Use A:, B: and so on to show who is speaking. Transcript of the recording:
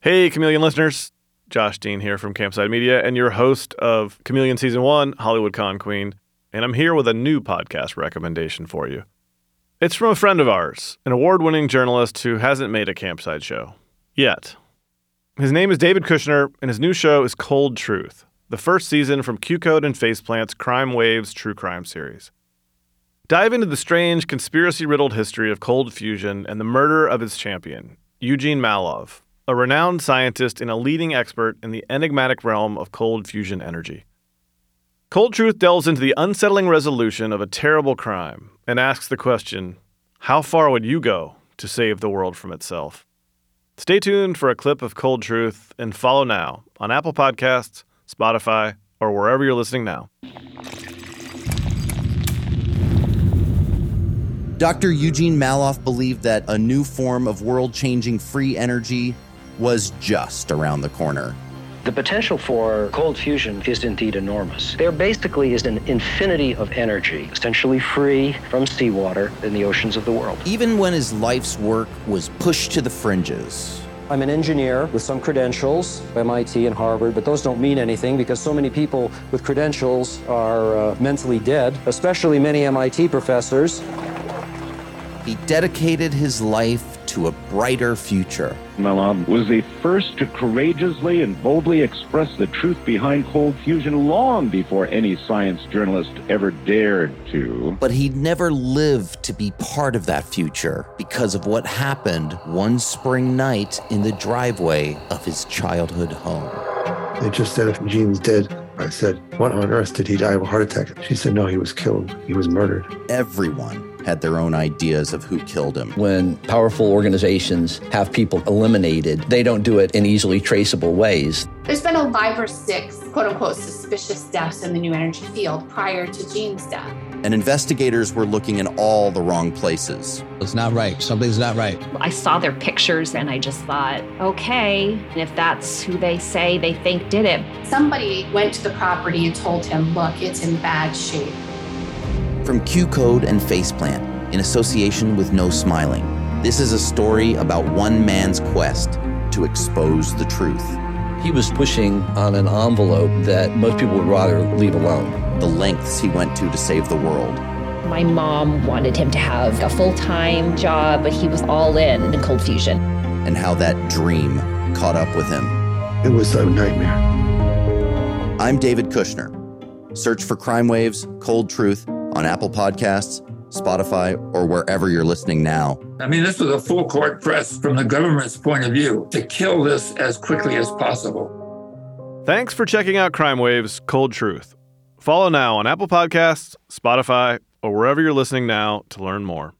A: Hey, Chameleon listeners. Josh Dean here from Campside Media and your host of Chameleon Season 1, Hollywood Con Queen. And I'm here with a new podcast recommendation for you. It's from a friend of ours, an award winning journalist who hasn't made a campside show yet. His name is David Kushner, and his new show is Cold Truth, the first season from QCODE and Faceplant's Crime Waves true crime series. Dive into the strange, conspiracy riddled history of cold fusion and the murder of its champion, Eugene Mallove, a renowned scientist and a leading expert in the enigmatic realm of cold fusion energy. Cold Truth delves into the unsettling resolution of a terrible crime and asks the question how far would you go to save the world from itself? Stay tuned for a clip of Cold Truth and follow now on Apple Podcasts, Spotify, or wherever you're listening now.
B: Dr. Eugene Mallove believed that a new form of world changing free energy was just around the corner.
C: The potential for cold fusion is indeed enormous. There basically is an infinity of energy, essentially free from seawater in the oceans of the world.
B: Even when his life's work was pushed to the fringes.
C: I'm an engineer with some credentials, MIT and Harvard, but those don't mean anything because so many people with credentials are uh, mentally dead, especially many MIT professors.
B: He dedicated his life to a brighter future.
D: Mallove was the first to courageously and boldly express the truth behind cold fusion long before any science journalist ever dared to.
B: But he'd never lived to be part of that future because of what happened one spring night in the driveway of his childhood home.
E: They just said if Gene's dead. I said, What on earth did he die of a heart attack? She said, No, he was killed. He was murdered.
B: Everyone had their own ideas of who killed him.
F: When powerful organizations have people eliminated, they don't do it in easily traceable ways.
G: There's been a five or six quote unquote suspicious deaths in the new energy field prior to Gene's death.
B: And investigators were looking in all the wrong places.
H: It's not right. Something's not right.
I: I saw their pictures and I just thought, okay, if that's who they say they think did it.
G: Somebody went to the property and told him, look, it's in bad shape.
B: From QCODE and Faceplant, in association with No Smiling, this is a story about one man's quest to expose the truth.
F: He was pushing on an envelope that most people would rather leave alone.
B: The lengths he went to to save the world.
I: My mom wanted him to have a full time job, but he was all in in cold fusion.
B: And how that dream caught up with him.
E: It was a nightmare.
B: I'm David Kushner. Search for Crime Waves, Cold Truth, on Apple Podcasts, Spotify, or wherever you're listening now.
J: I mean, this was a full court press from the government's point of view to kill this as quickly as possible.
A: Thanks for checking out Crime Waves Cold Truth. Follow now on Apple Podcasts, Spotify, or wherever you're listening now to learn more.